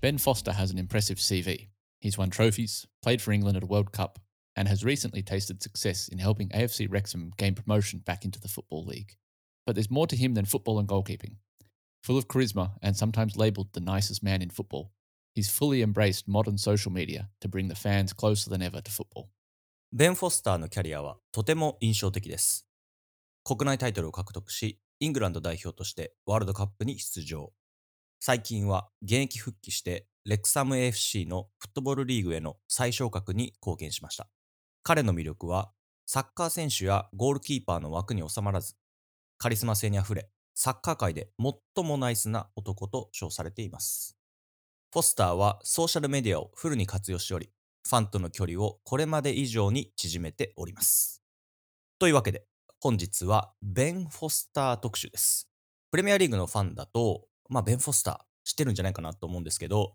Ben Foster has an impressive CV. He's won trophies, played for England at a World Cup, and has recently tasted success in helping AFC Wrexham gain promotion back into the Football League. But there's more to him than football and goalkeeping. Full of charisma and sometimes labelled the nicest man in football, he's fully embraced modern social media to bring the fans closer than ever to football. ベン・フォスターのキャリアはとても印象的です。国内タイトルを獲得し、イングランド代表としてワールドカップに出場。 最近は現役復帰して、レクサム AFC のフットボールリーグへの再昇格に貢献しました。彼の魅力は、サッカー選手やゴールキーパーの枠に収まらず、カリスマ性にあふれ、サッカー界で最もナイスな男と称されています。フォスターはソーシャルメディアをフルに活用しており、ファンとの距離をこれまで以上に縮めております。というわけで、本日はベン・フォスター特集です。プレミアリーグのファンだと、まあ、ベン・フォスター知ってるんじゃないかなと思うんですけど、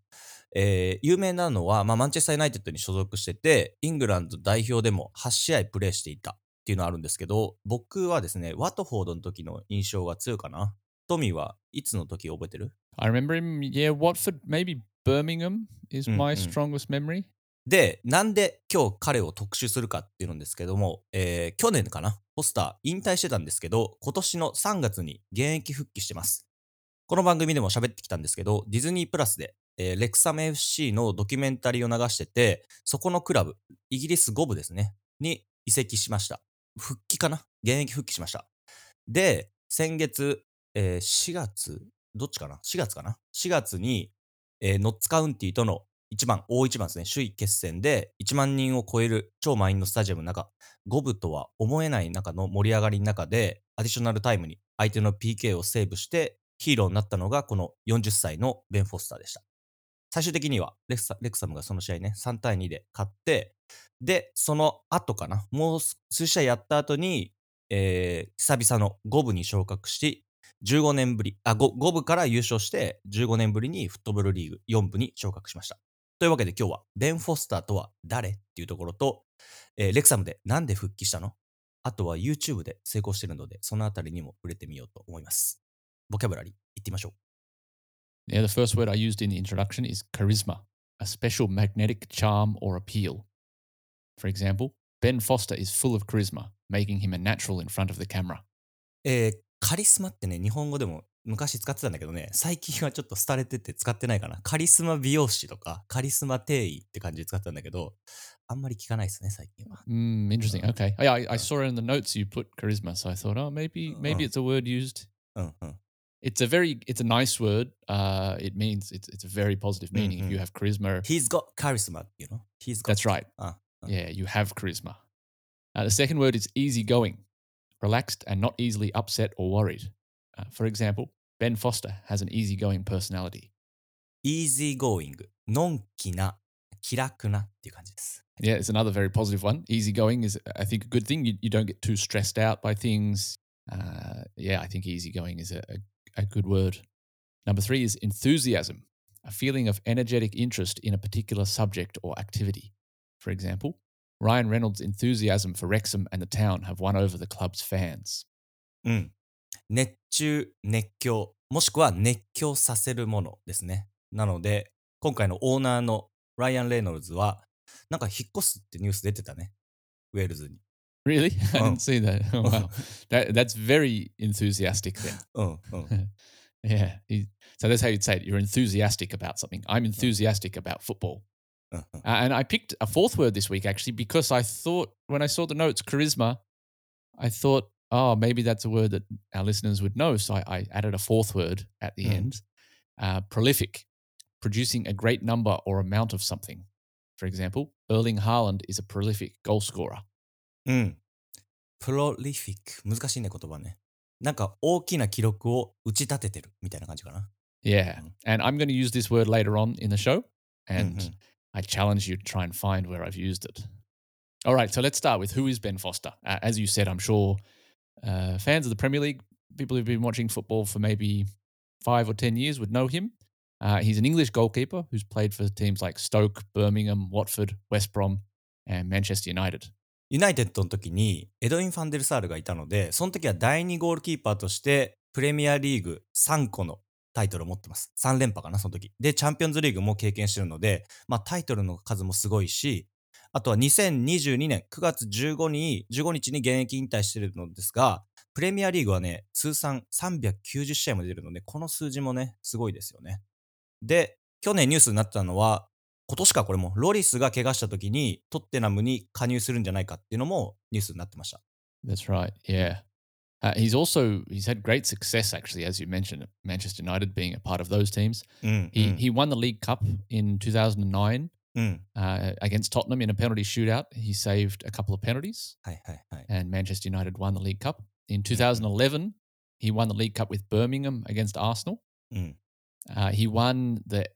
えー有名なのは、まあ、マンチェスター・ユナイテッドに所属してて、イングランド代表でも8試合プレーしていたっていうのはあるんですけど、僕はですね、ワトフォードの時の印象が強いかな。トミーはいつの時覚えてる？I remember him, yeah, Watford, maybe Birmingham is Mm, my mm. strongest memory. で、なんで今日彼を特集するかっていうんですけども、えー去年かな、ポスター引退してたんですけど、今年の3月に現役復帰してます。この番組でも喋ってきたんですけど、ディズニープラスで、えーレクサム FC のドキュメンタリーを流してて、そこのクラブ、イギリス5部ですね、に移籍しました。復帰かな？現役復帰しました。で、先月、えー4月、どっちかな ?4 月かな ?4 月に、えーノッツカウンティとの一番、大一番ですね、首位決戦で1万人を超える超満員のスタジアムの中、5部とは思えない中の盛り上がりの中で、アディショナルタイムに相手の PK をセーブして、ヒーローになったのがこの40歳のベン・フォスターでした。最終的にはレクサムがその試合ね、3対2で勝って、で、その後かな、もう数試合やった後に、えー久々の5部に昇格し、15年ぶり、あ、5, 5部から優勝して、15年ぶりにフットボールリーグ4部に昇格しました。というわけで今日は、ベン・フォスターとは誰？っていうところと、えーレクサムでなんで復帰したの？あとは YouTube で成功してるので、そのあたりにも触れてみようと思います。ボキャブラリー、いってみましょう。Yeah, the first word I used in the introduction is charisma, a special magnetic charm or appeal. For example, Ben Foster is full of charisma, making him a natural in front of the camera. えーカリスマってね、日本語でも昔使ってたんだけどね、最近はちょっと廃れてて使ってないかな。カリスマ美容師とか、カリスマ定位って感じで使ってたんだけど、あんまり聞かないですね、最近は。Mm, interesting. Okay. I, I, I saw in the notes you put charisma, so I thought, oh, maybe maybe Uh. it's a word used. うんうん。It's a very it's a nice word. Uh, it means it's it's a very positive meaning. If you have charisma, He's got charisma, you know? He's got... that's right. あ、うん Yeah, you have charisma. Uh, the second word is easygoing, relaxed and not easily upset or worried. Uh, for example, Ben Foster has an easygoing personality. easy going, のんきな、気楽なっていう感じです。 Yeah, it's another very positive one. Easygoing is, I think, a good thing. You, you don't get too stressed out by things. Uh, yeah, I think easygoing is a, a, a good word. Number three is enthusiasm, a feeling of energetic interest in a particular subject or activity. For example, Ryan Reynolds' enthusiasm for Wrexham and the town have won over the club's fans. うん。熱中、熱狂、もしくは熱狂させるものですね。なので、今回のオーナーのライアン・レイノルズは、なんか引っ越すってニュース出てたね。ウェールズに。Really? I didn't oh. see that. Oh, wow. that, that's very enthusiastic then. Oh, oh. yeah. So that's how you'd say it. You're enthusiastic about something. I'm enthusiastic about football. Uh-huh. Uh, and I picked a fourth word this week actually because I thought when I saw the notes, charisma, I thought, oh, maybe that's a word that our listeners would know. So I, I added a fourth word at the mm. end uh, prolific, producing a great number or amount of something. For example, Erling Haaland is a prolific goal scorer. うん。プロリフィック。難しいね、言葉ね。なんか大きな記録を打ち立ててるみたいな感じかな。 Yeah. Mm. And I'm going to use this word later on in the show. And Mhm. I challenge you to try and find where I've used it. All right. So let's start with who is Ben Foster? Uh, as you said, I'm sure uh, fans of the Premier League, people who've been watching football for maybe five or 10 years would know him. Uh, he's an English goalkeeper who's played for teams like Stoke, Birmingham, Watford, West Brom, and Manchester United. ユナイテッドの時にエドウィン・ファンデルサールがいたので、その時は第2ゴールキーパーとしてプレミアリーグ3個のタイトルを持ってます。3連覇かな、その時。で、チャンピオンズリーグも経験してるので、まあタイトルの数もすごいし、あとは2022年9月15、日に現役引退してるのですが、プレミアリーグはね、通算390試合も出るので、この数字もね、すごいですよね。で、去年ニュースになったのは、今年かこれも、ロリスが怪我した時にトッテナムに加入するんじゃないかっていうのもニュースになってました。That's right. Yeah. Uh, he's also he's had great success actually, as you mentioned, Manchester United being a part of those teams. うん、He うん、he won the League Cup in 2009うん。uh, against Tottenham in a penalty shootout. He saved a couple of penalties, はいはいはい。and Manchester United won the League Cup. In 2011, he won the League Cup with Birmingham against Arsenal. うん。Uh, he won the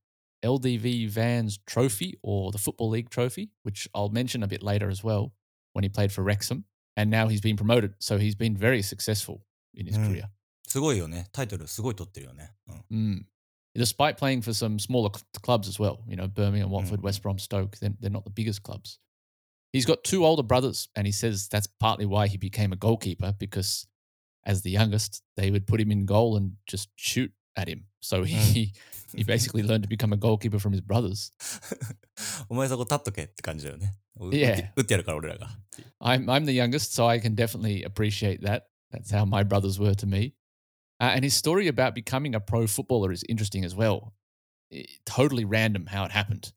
LDV Vans Trophy or the Football League Trophy, which I'll mention a bit later as well when he played for Wrexham. And now he's been promoted. So he's been very successful in his Mm. career. すごいよね。タイトルすごい取ってるよね。うん。 Mm. Despite playing for some smaller cl- clubs as well, you know, Birmingham, Watford, Mhm. West Brom, Stoke, they're, they're not the biggest clubs. He's got two older brothers, and he says that's partly why he became a goalkeeper because as the youngest, they would put him in goal and just shoot at him. So he, he basically learned to become a goalkeeper from his brothers. お前そこ立っとけって感じだよね。う打っ Yeah. て打ってやるから俺らが。 I'm I'm the youngest, so I can definitely appreciate that. That's how my brothers were to me. Uh, and his story about becoming a pro footballer is interesting as well. I- totally random how it happened.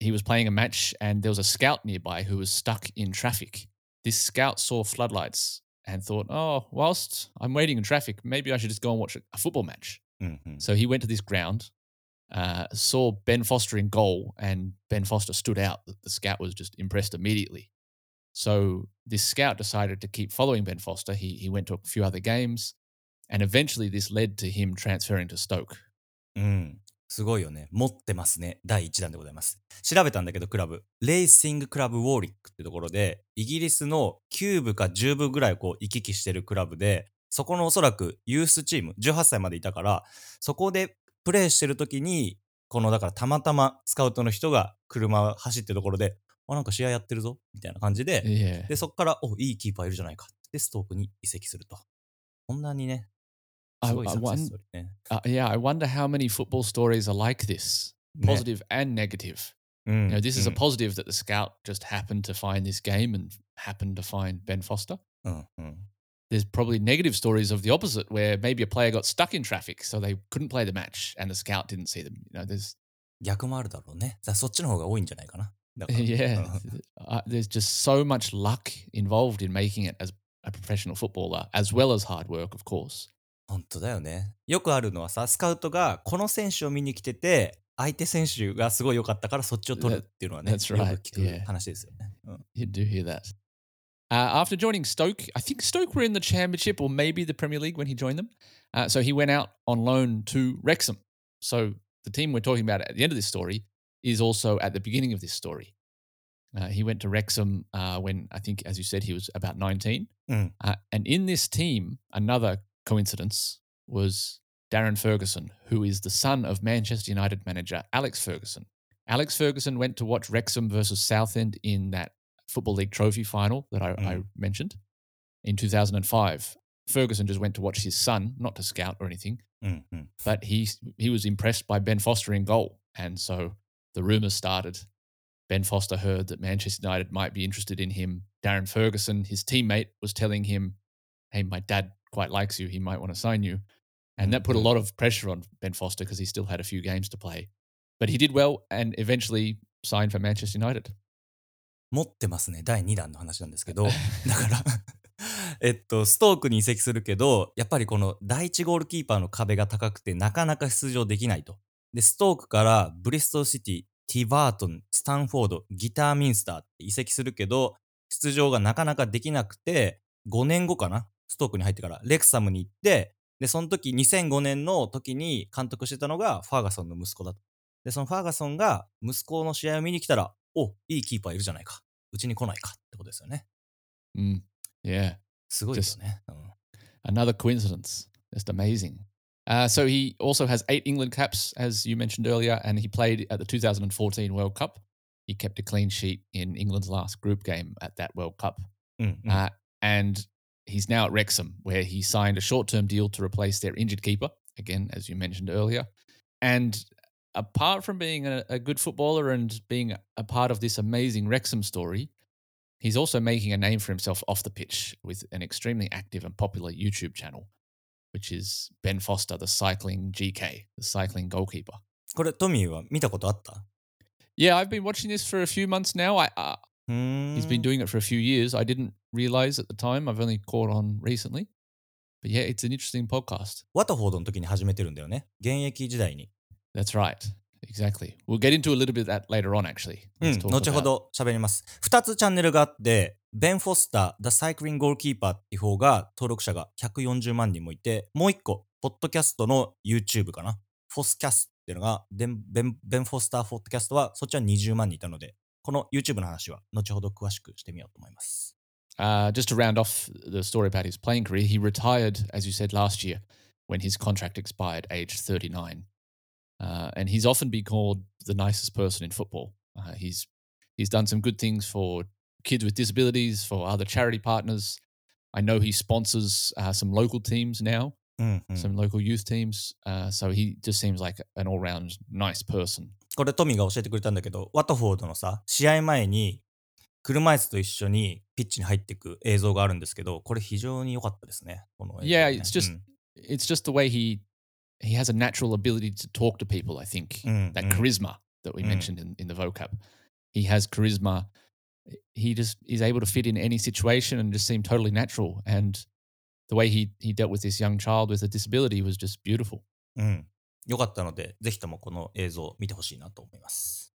He was playing a match and there was a scout nearby who was stuck in traffic. This scout saw floodlights and thought, "Oh, whilst I'm waiting in traffic, maybe I should just go and watch a, a football match." うんうん。 So he went to this ground, uh, saw Ben Foster in goal, and Ben Foster stood out. The the scout was just impressed immediately. So this scout decided to keep following Ben Foster. He he went to a few other games, and eventually this led to him transferring to Stoke. うん。すごいよね。持ってますね。第1弾でございます。調べたんだけど、クラブ。レーシングクラブウォーリックってところで、イギリスの9部か10部ぐらいこう行き来してるクラブで、 そこのおそらくユースチーム、18歳までいたから、そこでプレーしてる時に、このだからたまたまスカウトの人が車走ってるところで、あ、なんか試合やってるぞみたいな感じで、で、そこから、お、いいキーパーいるじゃないか。で、ストークに移籍すると。こんなにね、すごい I- サ I クセスストーリーね。uh, yeah. I wonder how many football stories are like this, ね positive and negative. うん。You know, this is う a ん positive that the scout just happened to find this game and happened to find Ben Foster. うんうん。 there's probably negative stories of the opposite where maybe a player got stuck in traffic so they couldn't play the match and the scout didn't see them you know there's 逆もあるだろうね。じゃあそっちの方が多いんじゃないかな。だから yeah うん uh, there's just so much luck involved in making it as a professional footballer as well as hard work of course 本当だよね。よくあるのはさ、スカウトがこの選手を見に来てて、相手選手がすごい良かったからそっちを取るっていうのはね、 That's よ right. く聞 Yeah. く話ですよね。うん、 you do hear that uh, after joining stoke i think stoke were in the championship or maybe the premier league when he joined them uh, so he went out on loan to wrexham so the team we're talking about at the end of this story is also at the beginning of this story Uh, he went to Wrexham uh, when I think, as you said, he was about 19. Mm. Uh, and in this team, another coincidence was Darren Ferguson, who is the son of Manchester United manager Alex Ferguson. Alex Ferguson went to watch Wrexham versus Southend in that Football League Trophy final that I, mm. I mentioned in 2005. Ferguson just went to watch his son, not to scout or anything, mm-hmm. but he he was impressed by Ben Foster in goal, and so the rumours started. Ben Foster heard that Manchester United might be interested in him. Darren Ferguson, his teammate, was telling him, "Hey, my dad quite likes you. He might want to sign you," and that put a mm-hmm. lot of pressure on Ben Foster because he still had a few games to play, but he did well and eventually signed for Manchester United. 持ってますね。第2弾の話なんですけど、だから、えっと、ストークに移籍するけど、やっぱりこの第1ゴールキーパーの壁が高くて、なかなか出場できないと。で、ストークからブリストルシティ、ティバートン、スタンフォード、ギターミンスターって移籍するけど、出場がなかなかできなくて、5年後かなストークに入ってから、レクサムに行って、で、その時、2005年の時に監督してたのがファーガソンの息子だと。で、そのファーガソンが息子の試合を見に来たら、お、いいキーパーいるじゃないか。うちに来ないかってことですよね。 Mm, yeah. すごいですね。うん Another coincidence. Just amazing. Uh, so he also has eight England caps, as you mentioned earlier, and he played at the 2014 World Cup. He kept a clean sheet in England's last group game at that World Cup. うんうん Uh, and he's now at Wrexham, where he signed a short term deal to replace their injured keeper again, as you mentioned earlier. And apart from being a, a good footballer and being a part of this amazing Wrexham story, he's also making a name for himself off the pitch with an extremely active and popular YouTube channel, which is Ben Foster, the cycling GK, the cycling goalkeeper. Yeah, I've been watching this for a few months now. I, uh, he's been doing it for a few years. I didn't realize at the time. I've only caught on recently. But yeah, it's an interesting podcast. ワタフォードの時に始めてるんだよね。現役時代に。That's right. Exactly. We'll get into a little bit of that later on, actually. うん、後ほど喋ります。2つチャンネルがあって、ベン・フォスター、The Cycling Goalkeeper っていう方が登録者が140万人もいて、もう一個、ポッドキャストの YouTube かな。フォスキャスっていうのが、ベン・ベンベンフォスター・フォッドキャストは、そっちは20万人いたので、この YouTube の話は後ほど詳しくしてみようと思います。Uh, just to round off the story about his playing career, he retired, as you said, last year when his contract expired, aged 39. Uh, and he's often been called the nicest person in football. Uh, he's he's done some good things for kids with disabilities, for other charity partners. I know he sponsors uh, some local teams now, うん、うん。 some local youth teams. Uh, so he just seems like an all round nice person. これトミーが教えてくれたんだけど、ワトフォードのさ、試合前に車椅子と一緒にピッチに入っていく映像があるんですけど、これ非常に良かったですね。この映像ね Yeah, it's just うん it's just the way he he has a natural ability to talk to people. I think Mm, that mm. charisma that we Mm. mentioned in, in the vocab. He has charisma. He just is able to fit in any situation and just seem totally natural. And the way he he dealt with this young child with a disability was just beautiful. うん。よかったので、ぜひともこの映像を見てほしいなと思います。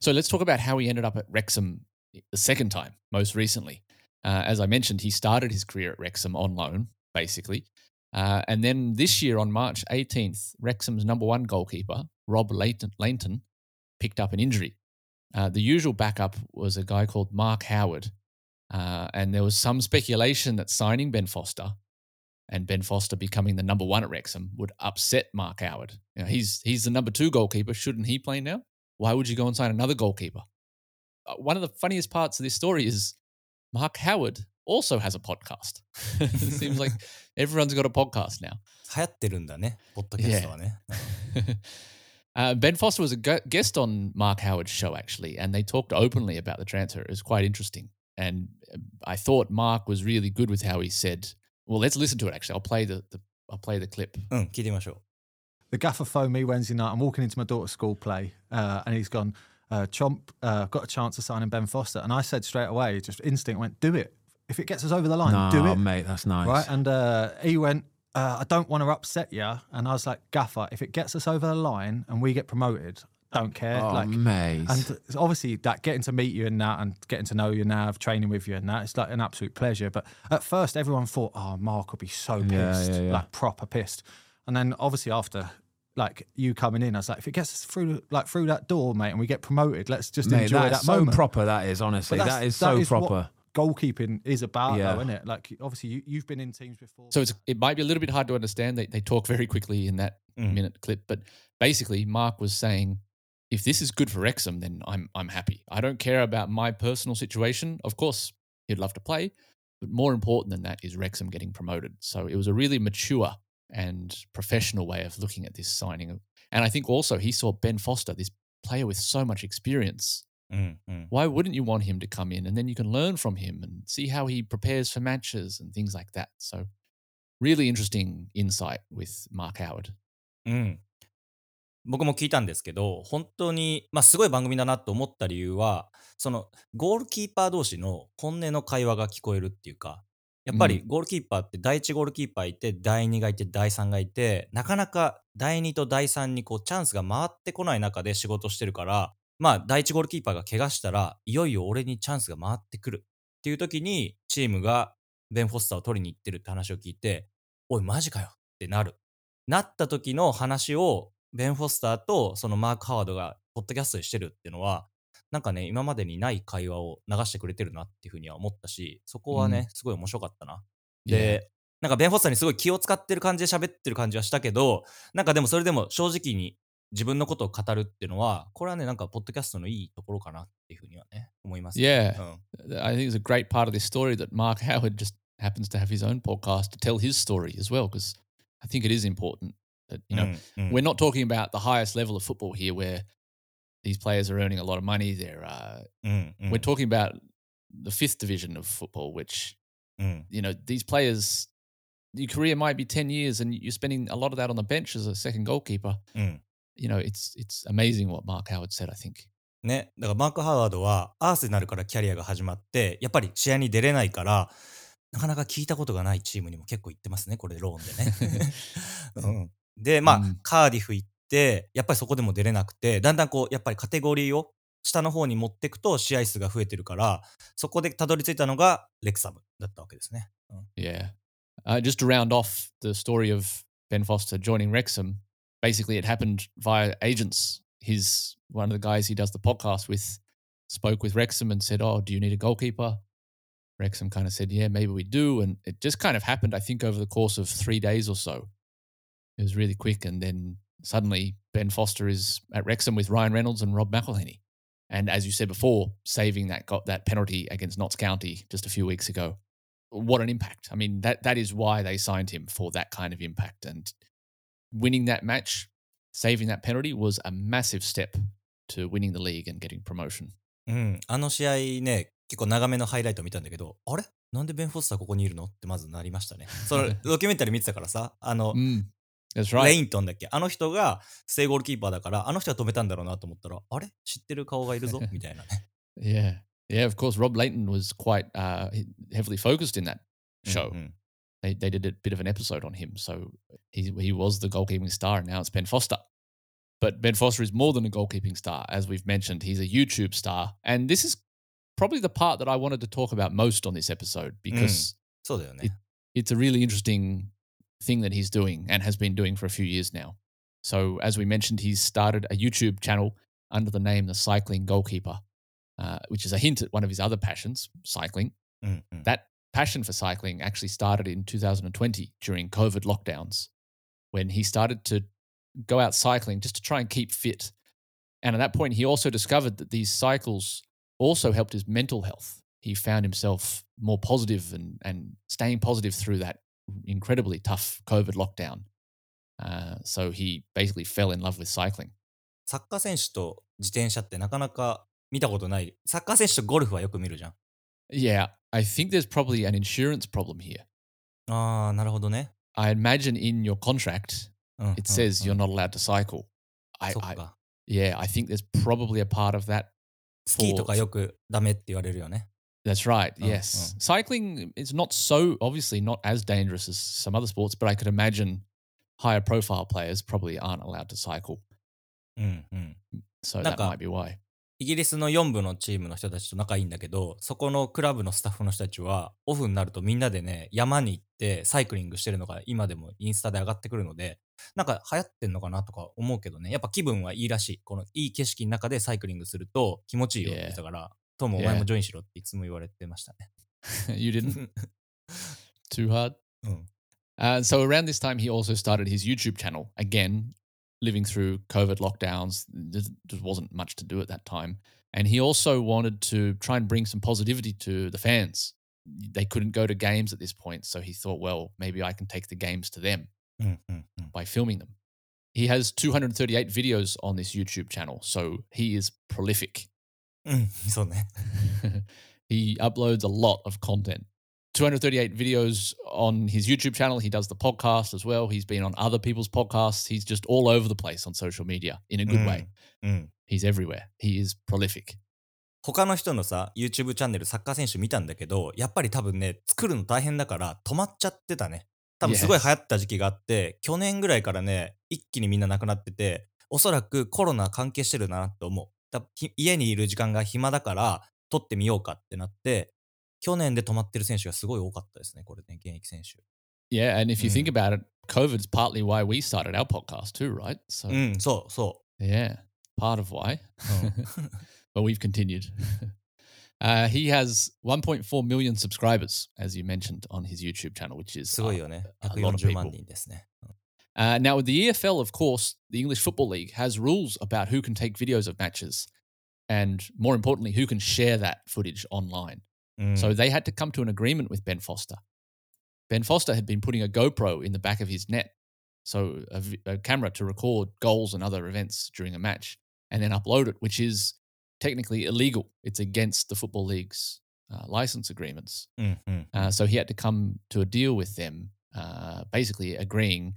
So let's talk about how he ended up at Wrexham the second time, most recently. Uh, as I mentioned, he started his career at Wrexham on loan, basically. Uh, and then this year on March 18th, Wrexham's number one goalkeeper, Rob Lainton picked up an injury. Uh, the usual backup was a guy called Mark Howard. Uh, and there was some speculation that signing Ben Foster and Ben Foster becoming the number one at Wrexham would upset Mark Howard. You know, he's, he's the number two goalkeeper. Shouldn't he play now? Why would you go and sign another goalkeeper? Uh, one of the funniest parts of this story is Mark Howard also has a podcast. it seems like everyone's got a podcast now. 流行ってるんだね、ポッドキャストはね。 uh, ben Foster was a gu- guest on Mark Howard's show, actually, and they talked openly about the transfer. It was quite interesting. And uh, I thought Mark was really good with how he said, well, let's listen to it, actually. I'll play the, the, I'll play the clip. うん、聞いてみましょ the gaffer phoned me Wednesday night. I'm walking into my daughter's school play, uh, and he's gone, uh, Chomp, uh, got a chance of signing Ben Foster. And I said straight away, just instinct went, do it. If it gets us over the line, no, do it. mate, that's nice. Right. And uh, he went, uh, I don't want to upset you. And I was like, Gaffer, if it gets us over the line and we get promoted, don't care. oh, like, mate. and obviously that getting to meet you and that and getting to know you now, training with you and that, it's like an absolute pleasure. But at first, everyone thought, oh, Mark would be so pissed, Yeah, yeah, yeah. like proper pissed. And then obviously after, like you coming in, I was like, if it gets us through, like through that door, mate, and we get promoted, let's just mate, enjoy that so moment. proper. That is honestly. That is that so is what- proper. Goalkeeping is about, Yeah. though, isn't it? Like obviously you, you've been in teams before. So it's, it might be a little bit hard to understand. They, they talk very quickly in that Mm. minute clip, but basically, Mark was saying, if this is good for Wrexham, then I'm I'm happy. I don't care about my personal situation. Of course, he'd love to play, but more important than that is Wrexham getting promoted. So it was a really mature and professional way of looking at this signing. And I think also he saw Ben Foster, this player with so much experience. う。うん、うん。Why wouldn't you want him to come in and then you can learn from him and see how he prepares for matches and things like that? So, really interesting insight with Mark Howard. うん。僕も聞いたんですけど、本当に、まあ、すごい番組だなと思った理由は、その、ゴールキーパー同士の本音の会話が聞こえるっていうか、やっぱりうゴールキーパーって第1ゴールキーパーいて、第2がいて、第3がいて、なかなか第2と第3にこうチャンスが回ってこない中で仕事してるから、まあ、第1ゴールキーパーが怪我したら、いよいよ俺にチャンスが回ってくるっていう時に、チームがベン・フォスターを取りに行ってるって話を聞いて、おい、マジかよってなる。なった時の話をベン・フォスターとそのマーク・ハワードがポッドキャストでしてるっていうのはなんかね今までにない会話を流してくれてるなっていうふうには思ったしそこはね、うんすごい面白かったな。で、なんかベン・フォスターにすごい気を使ってる感じで喋ってる感じはしたけどなんかでもそれでも正直に自分のことを語るっていうのはこれはねなんかポッドキャストのいいところかなっていうふうにはね思います、 Yeah. うん、 I think it's a great part of this story that Mark Howard just happens to have his own podcast to tell his story as well, because I think it is important That, you know, うんうん we're not talking about the highest level of football here where these players are earning a lot of money. They're, uh, うんうん we're talking about the fifth division of football, which, うん、 you know, these players, your career might be 10 years and you're spending a lot of that on the bench as a second goalkeeper. うん。 You know, it's, it's amazing what Mark Howard said, I think. ね。だからマーク・ハワードはアーセナルからキャリアが始まって、やっぱり試合に出れないから、なかなか聞いたことがないチームにも結構行ってますね、これローンで ね。うん、で、まあ、うんカーディフ行って、やっぱりそこでも出れなくて、だんだんこう、やっぱりカテゴリーを下の方に持っていくと試合数が増えてるから、そこでたどり着いたのがレクサムだったわけですね。うん Yeah. Uh, just to round off the story of Ben Foster joining Wrexham, basically it happened via agents. His one of the guys he does the podcast with spoke with Wrexham and said, "Oh, do you need a goalkeeper?" Wrexham kind of said, "Yeah, maybe we do," and it just kind of happened. I think over the course of three days or so. It was really quick, and then suddenly Ben Foster is at Wrexham with Ryan Reynolds and Rob McElhenney. And as you said before, saving that got that penalty against Notts County just a few weeks ago what an impact. I mean, that that is why they signed him for that kind of impact. And winning that match, saving that penalty was a massive step to winning the league and getting promotion. うん、あの試合ね、結構長めのハイライト見たんだけど、あれなんでベン・フォスターここにいるのってまずなりましたね。そのドキュメンタリー見てたからさ、あの、Mm, that's レ right. イントンだっけあの人がステイゴールキーパーだから、あの人が止めたんだろうなと思ったら、あれ知ってる顔がいるぞみたいなね。Yeah. Yeah, of course. Rob Layton was quite uh, heavily focused in that うん show. うん、they, they did a bit of an episode on him. So he, he was the goalkeeping star, and now it's Ben Foster. But Ben Foster is more than a goalkeeping star. As we've mentioned, he's a YouTube star. And this is probably the part that I wanted to talk about most on this episode because mm, it, it's a really interesting thing that he's doing and has been doing for a few years now. So, as we mentioned, he's started a YouTube channel under the name The Cycling Goalkeeper, uh, which is a hint at one of his other passions, cycling. Mm-hmm. That passion for cycling actually started in 2020 during COVID lockdowns when he started to go out cycling just to try and keep fit. And at that point, he also discovered that these cycles also helped his mental health. He found himself more positive and, and staying positive through that incredibly tough COVID lockdown. Uh, so he basically fell in love with cycling. サッカー選手と自転車ってなかなか見たことない。サッカー選手とゴルフはよく見るじゃん。 Yeah, I think there's probably an insurance problem here. あー、なるほどね。 I imagine in your contract, うん、 it says うん you're not allowed to cycle. うん I, そっ I か。 yeah, I think there's probably a part of that. スキーとかよくダメって言われるよね。 That's right. Oh, yes, cycling is not so obviously not as dangerous as some other sports, but I could imagine higher profile players probably aren't allowed to cycle. うんうん。 So Like that a- might be why. イギリスの4部のチームの人たちと仲いいんだけど、そこのクラブのスタッフの人たちは、オフになるとみんなでね、山に行ってサイクリングしてるのが今でもインスタで上がってくるので、なんか流行ってんのかなとか思うけどね、やっぱ気分はいいらしい。このいい景色の中でサイクリングすると気持ちいいよって言ってたから、トムお前もジョインしろっていつも言われてましたね。you didn't? Too hard? うん。Uh, so around this time, he also started his YouTube channel again, living through COVID lockdowns. There just wasn't much to do at that time. And he also wanted to try and bring some positivity to the fans. They couldn't go to games at this point. So he thought, well, maybe I can take the games to them mm-hmm. by filming them. He has 238 videos on this YouTube channel. So he is prolific. Mm, he's on there. he uploads a lot of content. 238 videos on his YouTube channel. He does the podcast as well. He's been on other people's podcasts. He's just all over the place on social media in a good way. うん。うん。He's everywhere. He is prolific. 他の人のさ、YouTube チャンネルサッカー選手見たんだけど、やっぱり多分ね、作るの大変だから止まっちゃってたね。多分すごい Yes. 流行った時期があって、去年ぐらいからね、一気にみんな亡くなってて、おそらくコロナ関係してるなと思う。だひ家にいる時間が暇だから、撮ってみようかってなって、去年で止まってる選手がすごい多かったですね、これね、現役選手。 Yeah. And if you Mm. think about it, COVID's partly why we started our podcast too, right? So, うん、そうそ yeah, part of why. う。うん but we've continued. uh, he has 1.4 million subscribers, as you mentioned, on his YouTube channel, which is すごい uh, よね。 a lot of 140万 people. 人ですね。 Uh, now, with the EFL, of course, the English Football League has rules about who can take videos of matches and, more importantly, who can share that footage online. うん、 So they had to come to an agreement with Ben Foster. Ben Foster had been putting a GoPro in the back of his net So a, vi- a camera to record goals and other events during a match and then upload it, which is technically illegal. It's against the Football League's uh, license agreements. うんうん。 Uh, so he had to come to a deal with them, uh, basically agreeing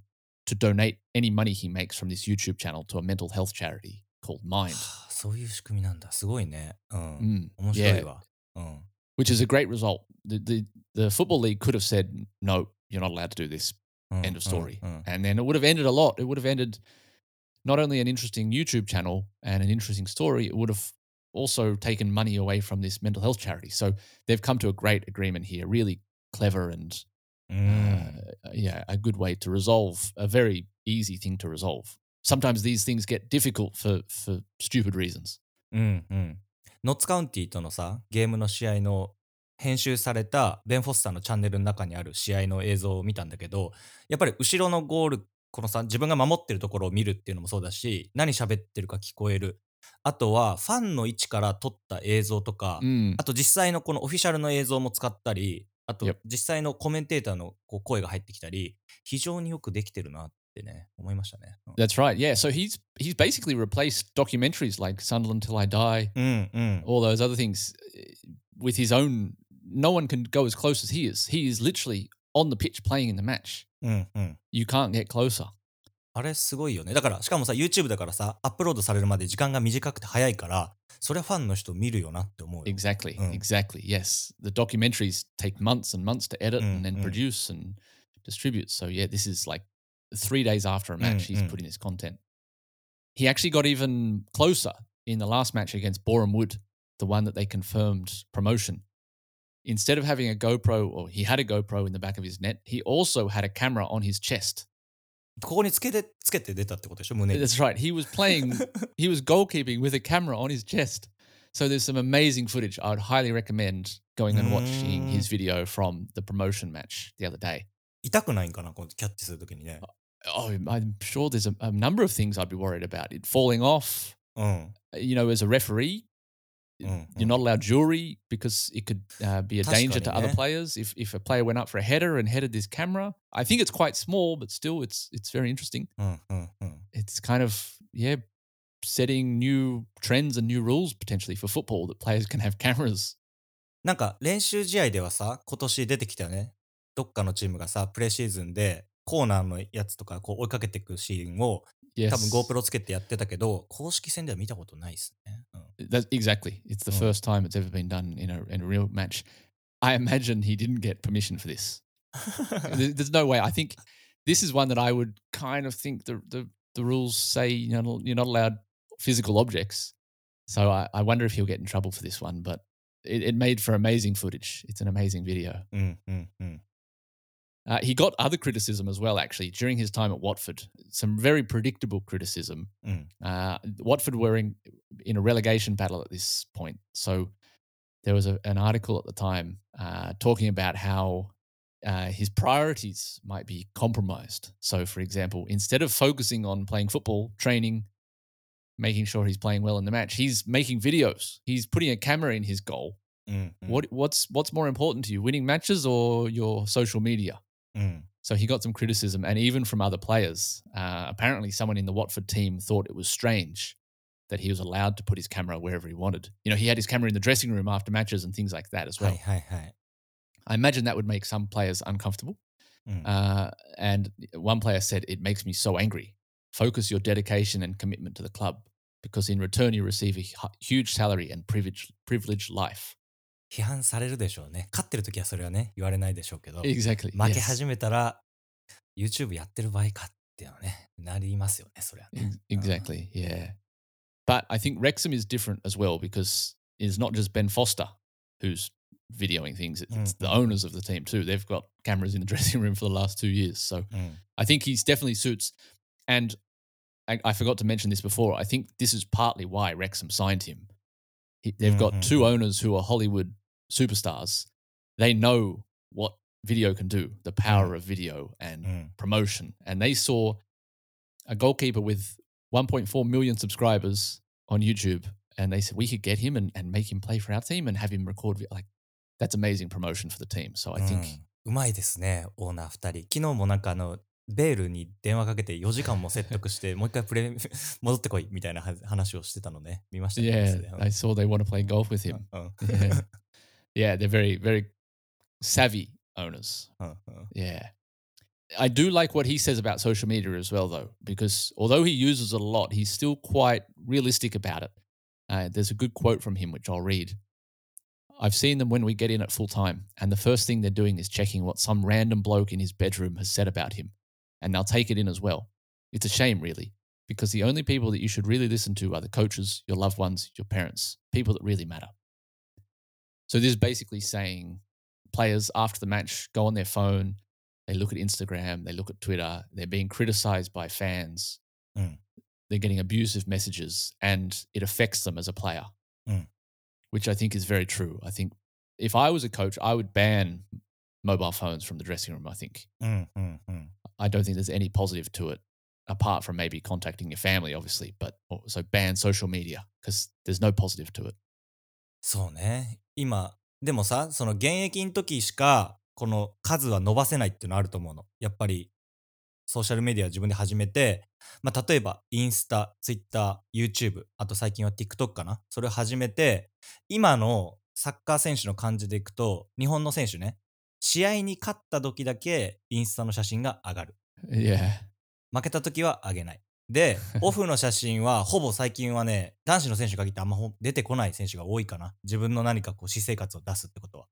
to donate any money he makes from this YouTube channel to a mental health charity called Mind. はあそういう仕組みなんだ。すごいね。うん。 Mm, 面白い yeah, わ。うん。 which is a great result. The, the, the football league could have said, no, you're not allowed to do this. Mm, End of mm, story. Mm. And then it would have ended a lot. It would have ended not only an interesting YouTube channel and an interesting story, it would have also taken money away from this mental health charity. So they've come to a great agreement here, really clever and uh, uh, yeah, a good way to resolve a very easy thing to resolve. Sometimes these things get difficult for for stupid reasons. Mm, mm. ノッツカウンティとのさ、ゲームの試合の編集されたベン・フォスターのチャンネルの中にある試合の映像を見たんだけど、やっぱり後ろのゴール、このさ、自分が守ってるところを見るっていうのもそうだし、何喋ってるか聞こえる。あとは、ファンの位置から撮った映像とか、Mm, あと実際のこのオフィシャルの映像も使ったり、あと.実際のコメンテーターのこう声が入ってきたり、非常によくできてるなってね、思いましたね。 that's right. Yeah. So he's he's basically replaced documentaries like Sunderland Till I Die, うんうん。 all those other things, uh, with his own. No one can go as close as he is. He is literally on the pitch playing in the match. うんうん。 You can't get closer. あれすごいよね。だから、しかもさ、YouTube だからさ、アップロードされるまで時間が短くて早いから、そりゃファンの人見るよなって思うよ。 Exactly. Mm. Exactly. Yes. The documentaries take months and months to edit Mm, and then mm. produce and distribute. So yeah, this is like three days after a match, Mm, he's mm. putting this content. He actually got even closer in the last match against Boreham Wood, the one that they confirmed promotion. Instead of having a GoPro, or he had a GoPro in the back of his net, he also had a camera on his chest. ここにつけて、つけて出たってことでしょ胸に。 That's right. He was playing, he was goalkeeping with a camera on his chest. So there's some amazing footage. I would highly recommend going and watching his video from the promotion match the other day. 痛くないんかなこうキャッチするときにね。 Oh, I'm sure there's a, a number of things I'd be worried about. It falling off. うん。 You know, as a referee, うん、 you're not allowed jewelry because it could uh, be a danger to other 確かにね。 players. If if a player went up for a header and headed this camera, I think it's quite small, but still, it's it's very interesting. うんうんうん。 it's kind of yeah setting new trends and new rules potentially for football that players can have cameras なんか練習試合ではさ、今年出てきたよね。どっかのチームがさ、プレシーズンで コーナーのやつとかこう追いかけていくシーンを yes 多分 GoPro つけてやってたけど、公式戦では見たことないですね。うん That's, exactly it's the Mm. first time it's ever been done in a, in a real match i imagine he didn't get permission for this There- there's no way i think this is one that i would kind of think the the, the rules say you know, you're not allowed physical objects so I, I wonder if he'll get in trouble for this one but it, it made for amazing footage it's an amazing video うんうんうん。 Uh, he got other criticism as well, actually, during his time at Watford. Some very predictable criticism. Mm. Uh, Watford were in, in a relegation battle at this point. So there was a, an article at the time uh, talking about how uh, his priorities might be compromised. So, for example, instead of focusing on playing football, training, making sure he's playing well in the match, he's making videos. He's putting a camera in his goal. Mm-hmm. What, what's, what's more important to you, winning matches or your social media? Mm. So he got some criticism, and even from other players. Uh, apparently, someone in the Watford team thought it was strange that he was allowed to put his camera wherever he wanted. You know, he had his camera in the dressing room after matches and things like that as well. Hey, hey, hey. I imagine that would make some players uncomfortable. Mm. Uh, and one player said, It makes me so angry. Focus your dedication and commitment to the club because in return you receive a huge salary and privilege, privileged life. 批判されるでしょうね。勝ってる時はそれはね、言われないでしょうけど、負 Exactly. け yes. 始めたら、YouTube やってる場合かっていうのはね、なりますよね、それはね。 Ex- Exactly. Yeah. But I think Wrexham is different as well because it's not just Ben Foster who's videoing things. It's it's the Mm, mm. owners of the team too. They've got cameras in the dressing room for the last two years. So うん。 I think he's definitely suits. And I, I forgot to mention this before. I think this is partly why Wrexham signed him. He, they've got Mhm. two owners who are Hollywood superstars. They know what video can do, the power of video and うん。 promotion. And they saw a goalkeeper with 1.4 million subscribers on YouTube. And they said, we could get him and, and make him play for our team and have him record. vi- Like, that's amazing promotion for the team. So I think, うんうまいですね、オーナー2人。昨日もなんかあの、 ベールに電話かけて4時間も説得して、もう一回プレイ戻ってこいみたいなは話をしてたのね。見ましたね。 Yeah, I saw they want to play golf with him. うんうん Yeah, Yeah, they're very, very savvy owners. Uh-huh. Yeah. I do like what he says about social media as well, though, because although he uses it a lot, he's still quite realistic about it. Uh, there's a good quote from him, which I'll read. I've seen them when we get in at full time, and the first thing they're doing is checking what some random bloke in his bedroom has said about him, and they'll take it in as well. It's a shame, really, because the only people that you should really listen to are the coaches, your loved ones, your parents, people that really matter. So, this is basically saying players after the match go on their phone, they look at Instagram, they look at Twitter, they're being criticized by fans, Mm. they're getting abusive messages, and it affects them as a player, Mm. which I think is very true. I think if I was a coach, I would ban mobile phones from the dressing room. I think うんうんうん I don't think there's any positive to it apart from maybe contacting your family, obviously, but also ban social media because there's no positive to it. そうね。 今、でもさ、その現役の時しか、この数は伸ばせないっていうのあると思うの。やっぱり、ソーシャルメディア自分で始めて、まあ、例えば、インスタ、ツイッター、YouTube、あと最近は TikTok かな？それを始めて、今のサッカー選手の感じでいくと、日本の選手ね、試合に勝った時だけインスタの写真が上がる。負けた時は上げない。で、オフの写真はほぼ最近はね、男子の選手に限ってあんまほ出てこない選手が多いかな。自分の何かこう私生活を出すってことは。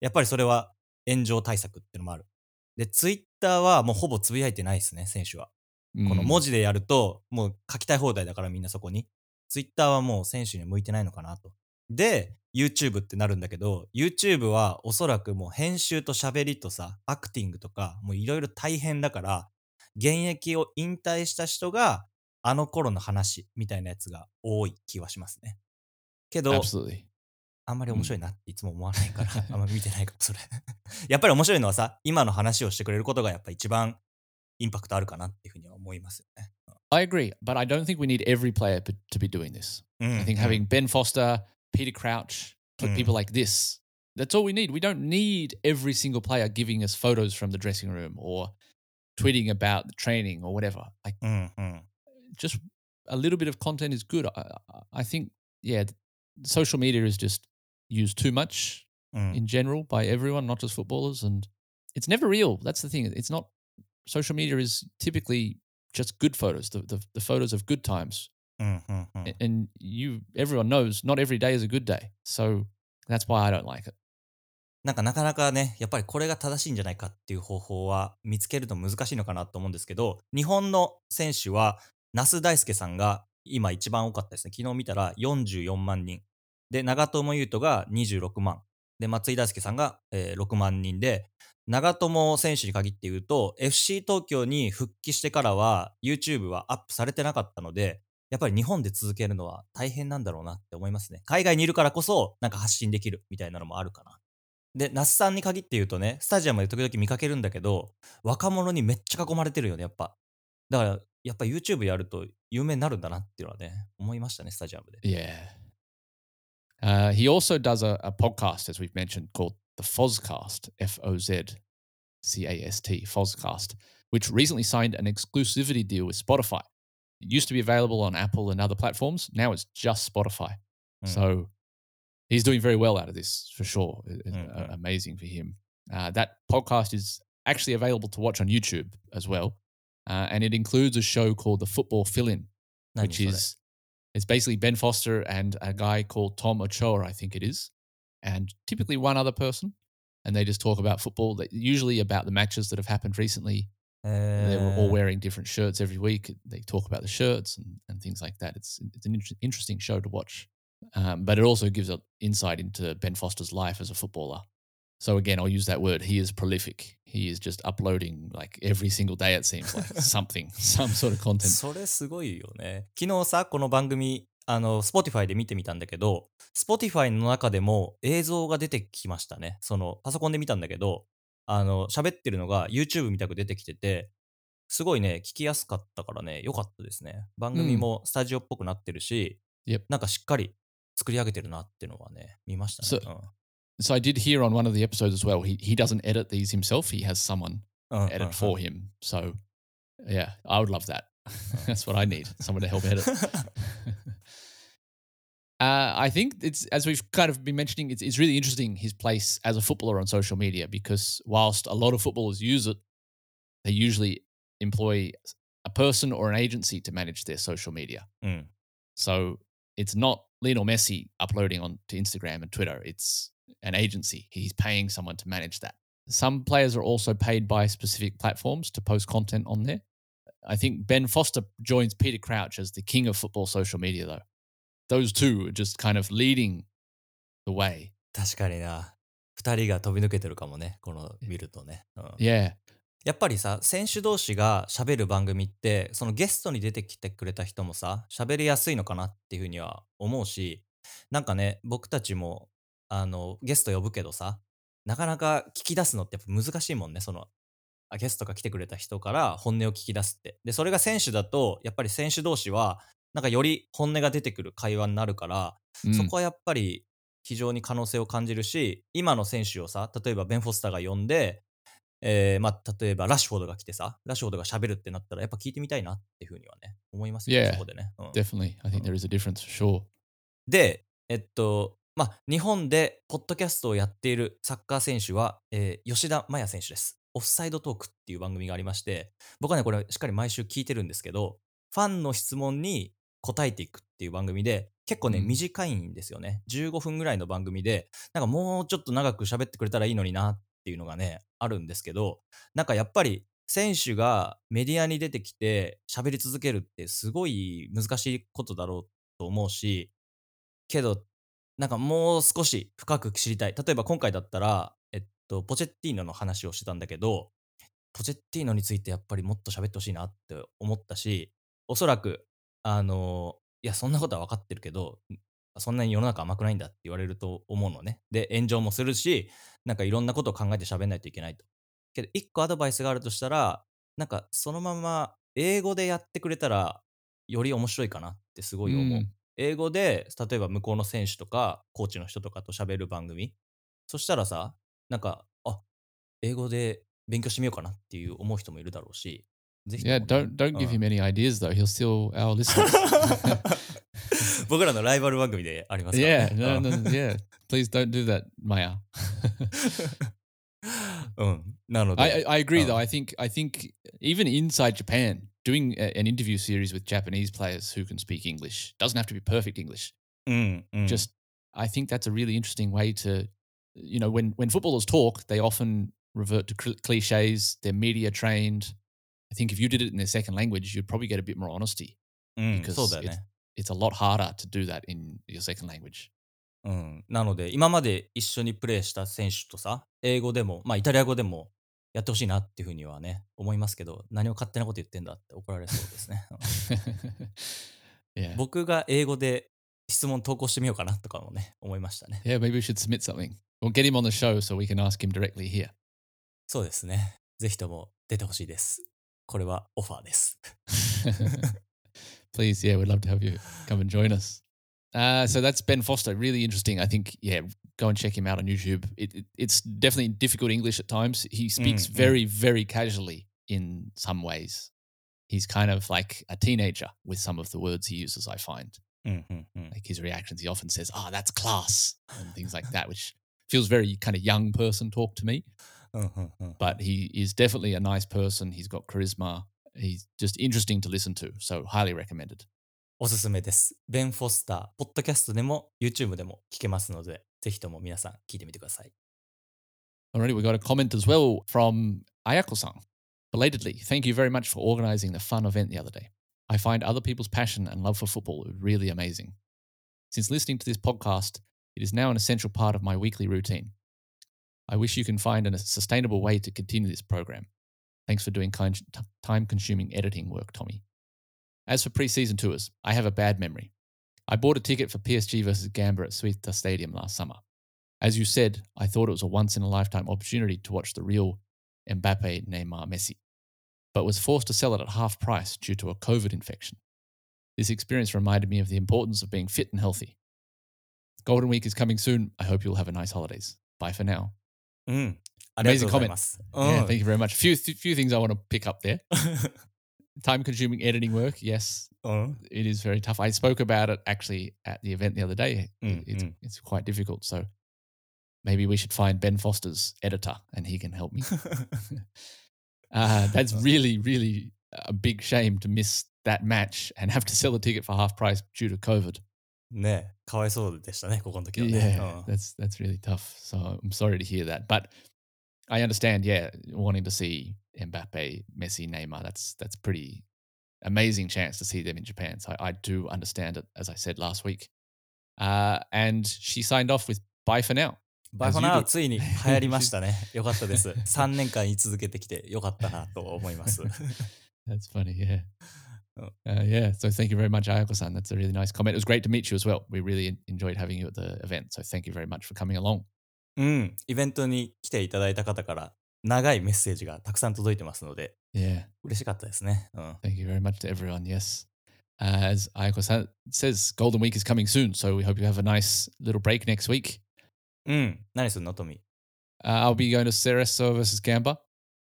やっぱりそれは炎上対策っていうのもある。で、ツイッターはもうほぼつぶやいてないですね、選手は。この Mm. 文字でやると、もう書きたい放題だからみんなそこに。ツイッターはもう選手には向いてないのかなと。で、YouTube ってなるんだけど、YouTube はおそらくもう編集と喋りとさ、アクティングとか、もういろいろ大変だから、現役を引退した人が、あの頃の話みたいなやつが多い気はしますね。けど、Absolutely. あんまり面白いなっていつも思わないから、あんまり見てないかも、それ。やっぱり面白いのはさ、今の話をしてくれることがやっぱ一番インパクトあるかなっていうふうには思いますよね。I agree, but I don't think we need every player to be doing this. うん I think having Ben Foster, Peter Crouch, put Mm. people like this, that's all we need. We don't need every single player giving us photos from the dressing room or tweeting about the training or whatever. Like, mm-hmm. just a little bit of content is good. I, I, think, yeah, social media is just used too much mm. in general by everyone, not just footballers, and it's never real. That's the thing. It's not. Social media is typically just good photos, the the, the photos of good times, mm-hmm. and you everyone knows not every day is a good day. So that's why I don't like it. なんかなかなかね、やっぱりこれが正しいんじゃないかっていう方法は見つけるの難しいのかなと思うんですけど、日本の選手は、那須大輔さんが今一番多かったですね。昨日見たら44万人。で、長友佑都が26万。で、松井大輔さんが、えー6万人で、長友選手に限って言うと、FC 東京に復帰してからは、YouTube はアップされてなかったので、やっぱり日本で続けるのは大変なんだろうなって思いますね。海外にいるからこそ、なんか発信できるみたいなのもあるかな。で、那須さんに限って言うとね、スタジアムで時々見かけるんだけど、若者にめっちゃ囲まれてるよね、やっぱ。だから、やっぱ YouTube やると有名になるんだなっていうのはね、思いましたね、スタジアムで。Yeah. Uh, he also does a, a podcast, as we've mentioned, called the Fozcast, F O Z C A S T, Fozcast, which recently signed an exclusivity deal with Spotify. It used to be available on Apple and other platforms. Now it's just Spotify. Mm. So he's doing very well out of this for sure. Mm-hmm. Amazing for him. Uh, that podcast is actually available to watch on YouTube as well, uh, and it includes a show called the Football Fill In, which is it's basically Ben Foster and a guy called Tom Ochoa, I think it is, and typically one other person, and they just talk about football, usually about the matches that have happened recently. Uh, they were all wearing different shirts every week. They talk about the shirts and, and things like that. It's it's an inter- interesting show to watch. Um, but it also gives an insight into Ben Foster's life as a footballer. So again, I'll use that word. He is prolific. He is just uploading like every single day. It seems like something, some sort of content. それすごいよね。昨日さ、この番組、あの、Spotify で見てみたんだけど、Spotify の中でも映像が出てきましたね。その、パソコンで見たんだけど、あの、喋ってるのが YouTube みたく出てきてて、すごいね、聞きやすかったからね、良かったですね。番組もスタジオっぽくなってるし、Yep. なんかしっかり作り上げてるなっていうのはね、見ましたね。 So I did hear on one of the episodes as well. He he doesn't edit these himself. He has someone うんうんうん edit for him. So Yeah, I would love that. That's what I need. Someone to help edit. Uh, I think it's as we've kind of been mentioning, it's, it's really interesting his place as a footballer on social media because whilst a lot of footballers use it, they usually employ a person or an agency to manage their social media. Mm. So it's not Lionel Messi uploading on to Instagram and Twitter. It's an agency. He's paying someone to manage that. Some players are also paid by specific platforms to post content on there. I think Ben Foster joins Peter Crouch as the king of football social media, though. Those two are just kind of leading the way. 確かにな。二人が飛び抜けてるかもね、この見るとね。うん Yeah. やっぱりさ、選手同士が喋る番組って、そのゲストに出てきてくれた人もさ、喋りやすいのかなっていうふうには思うし、なんかね、僕たちも、あの、ゲスト呼ぶけどさ、なかなか聞き出すのってやっぱ難しいもんね、その、あゲストが来てくれた人から本音を聞き出すって。で、それが選手だと、やっぱり選手同士は、なんかより本音が出てくる会話になるから、Mm. そこはやっぱり非常に可能性を感じるし、今の選手をさ、例えばベン・フォスターが呼んで、えーまあ、例えばラッシュフォードが来てさ、ラッシュフォードが喋るってなったら、やっぱ聞いてみたいなっていうふうにはね、思いますよ Yeah. そこでね。うん Definitely. I think there is a difference for sure. で、えっと、まあ、日本でポッドキャストをやっているサッカー選手は、えー吉田麻也選手です。オフサイドトークっていう番組がありまして、僕はね、これしっかり毎週聞いてるんですけど、ファンの質問に答えていくっていう番組で、結構ね、うん短いんですよね。15分ぐらいの番組で、なんかもうちょっと長く喋ってくれたらいいのになっっていうのがね、あるんですけど、なんかやっぱり選手がメディアに出てきて喋り続けるってすごい難しいことだろうと思うし、けど、なんかもう少し深く知りたい。例えば今回だったら、えっと、ポチェッティーノの話をしてたんだけど、ポチェッティーノについてやっぱりもっと喋ってほしいなって思ったし、おそらく、あの、いや、そんなことは分かってるけど、そんなに世の中甘くないんだって言われると思うのね。で、炎上もするし、なんかいろんなことを考えて喋んないといけないと。けど、一個アドバイスがあるとしたら、なんかそのまま英語でやってくれたら、より面白いかなってすごい思う。Mm. 英語で、例えば向こうの選手とか、コーチの人とかと喋る番組。そしたらさ、なんか、あ、英語で勉強してみようかなっていう思う人もいるだろうし、ぜひとも Yeah, ね、don't don't give うん him any ideas though. He'll steal our listeners. 僕らのライバル番組でありますから、 yeah, ね。 no, うん no, yeah. Please don't do that, Maya. うん。なので、 I I I agree Oh. though. I think I think even inside Japan, doing a, an interview series with Japanese players who can speak English doesn't have to be perfect English. うん、うん。 Just I think that's a really interesting way to, you know, when when footballers talk, they often revert to cl- cliches. They're media trained. I think if you did it in their second language, you'd probably get a bit more honesty. うん、 because そうだよね。 It's a lot harder to do that in your second language. うん、なので、今まで一緒にプレーした選手とさ、英語でも、まあ、イタリア語でもやってほしいなっていうふうにはね、思いますけど、何を勝手なこと言ってんだって怒られそうですね。僕が英語で質問投稿してみようかなとかもね、思いましたね。Yeah, maybe we should submit something. We'll get him on the show so we can ask him directly here. そうですね。ぜひとも出てほしいです。これはオファーです。please, yeah, we'd love to have you come and join us. Uh, so that's Ben Foster. Really interesting. I think, yeah, go and check him out on YouTube. It, it, it's definitely difficult English at times. He mm, speaks mm, very, very casually in some ways. He's kind of like a teenager with some of the words he uses, I find. Mm, like his reactions, he often says, Oh, that's class, and things like that, which feels very kind of young person talk to me. Uh-huh, uh-huh. But he is definitely a nice person. He's got charisma He's just interesting to listen to. So, highly recommended. おすすめです。ベン・フォスター、ポッドキャストでも YouTube でも聞けますので、ぜひとも皆さん聞いてみてください。 Alrighty, we got a comment as well from Ayako-san. Belatedly, thank you very much for organizing the fun event the other day. I find other people's passion and love for football really amazing. Since listening to this podcast, it is now an essential part of my weekly routine. I wish you can find a sustainable way to continue this program. Thanks for doing kind, t- time-consuming editing work, Tommy. As for pre-season tours, I have a bad memory. I bought a ticket for PSG versus Gamba at Suita Stadium last summer. As you said, I thought it was a once in a lifetime opportunity to watch the real Mbappe, Neymar, Messi, but was forced to sell it at half price due to a COVID infection. This experience reminded me of the importance of being fit and healthy. Golden Week is coming soon. I hope you'll have a nice holidays. Bye for now. う ん。ありがとうございます。 Yeah, うん thank you very much. Few few things I want to pick up there. time consuming editing work. Yes, うん。 it is very tough. I spoke about it actually at the event the other day. Mm, It's mm. it's quite difficult. So maybe we should find Ben Foster's editor and he can help me. uh, that's really, really a big shame to miss that match and have to sell a ticket for half price due to COVID. ねえかわいそうでしたね、ここの時はね。 Yeah, that's that's really tough. So I'm sorry to hear that, but I understand. Yeah, wanting to see Mbappe, Messi, Neymar. That's that's pretty amazing chance to see them in Japan. So I, I do understand it, as I said last week. Uh, and she signed off with "Bye for now." バイフォナ As you ー do. ついに流行りましたね。よかったです。3年間言い続けてきてよかったなと思います。 That's funny. Yeah. Oh. Uh, yeah. So thank you very much, Ayako-san. That's a really nice comment. It was great to meet you as well. We really en- enjoyed having you at the event. So thank you very much for coming along. うん。イベントに来ていただいた方から長いメッセージがたくさん届いてますので、Yeah. 嬉しかったですね。うん。Thank you very much to everyone. Yes. Uh, as Ayako says, Golden Week is coming soon. So we hope you have a nice little break next week. うん。何するのトミー。Uh, I'll be going to Cereso versus Gamba.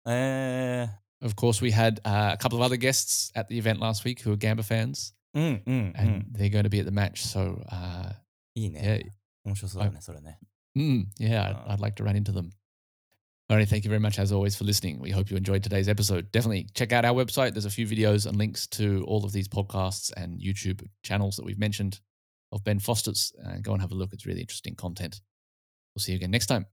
え Of course, we had uh, a couple of other guests at the event last week who are Gamba fans, ー、うんうんう and ん。they're going to be at the match. So, uh, いいね。yeah, 面白そうだね、それね。mm, yeah, Uh. I'd, I'd like to run into them. All right, thank you very much as always for listening. We hope you enjoyed today's episode. Definitely check out our website. There's a few videos and links to all of these podcasts and YouTube channels that we've mentioned of Ben Foster's. Uh, go and have a look. It's really interesting content. We'll see you again next time.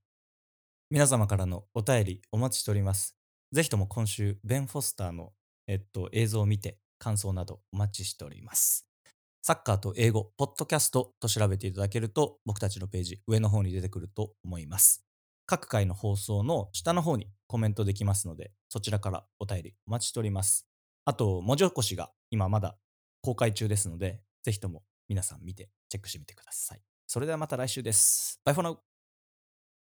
皆様からのお便りお待ちしております。ぜひとも今週、ベン・フォスターの、えっと、映像を見て感想などお待ちしております。 サッカーと英語、ポッドキャストと調べていただけると僕たちのページ上の方に出てくると思います。各回の放送の下の方にコメントできますので、そちらからお便りお待ちしております。あと、文字起こしが今まだ公開中ですので、ぜひとも皆さん見てチェックしてみてください。それではまた来週です。バイフォーナウ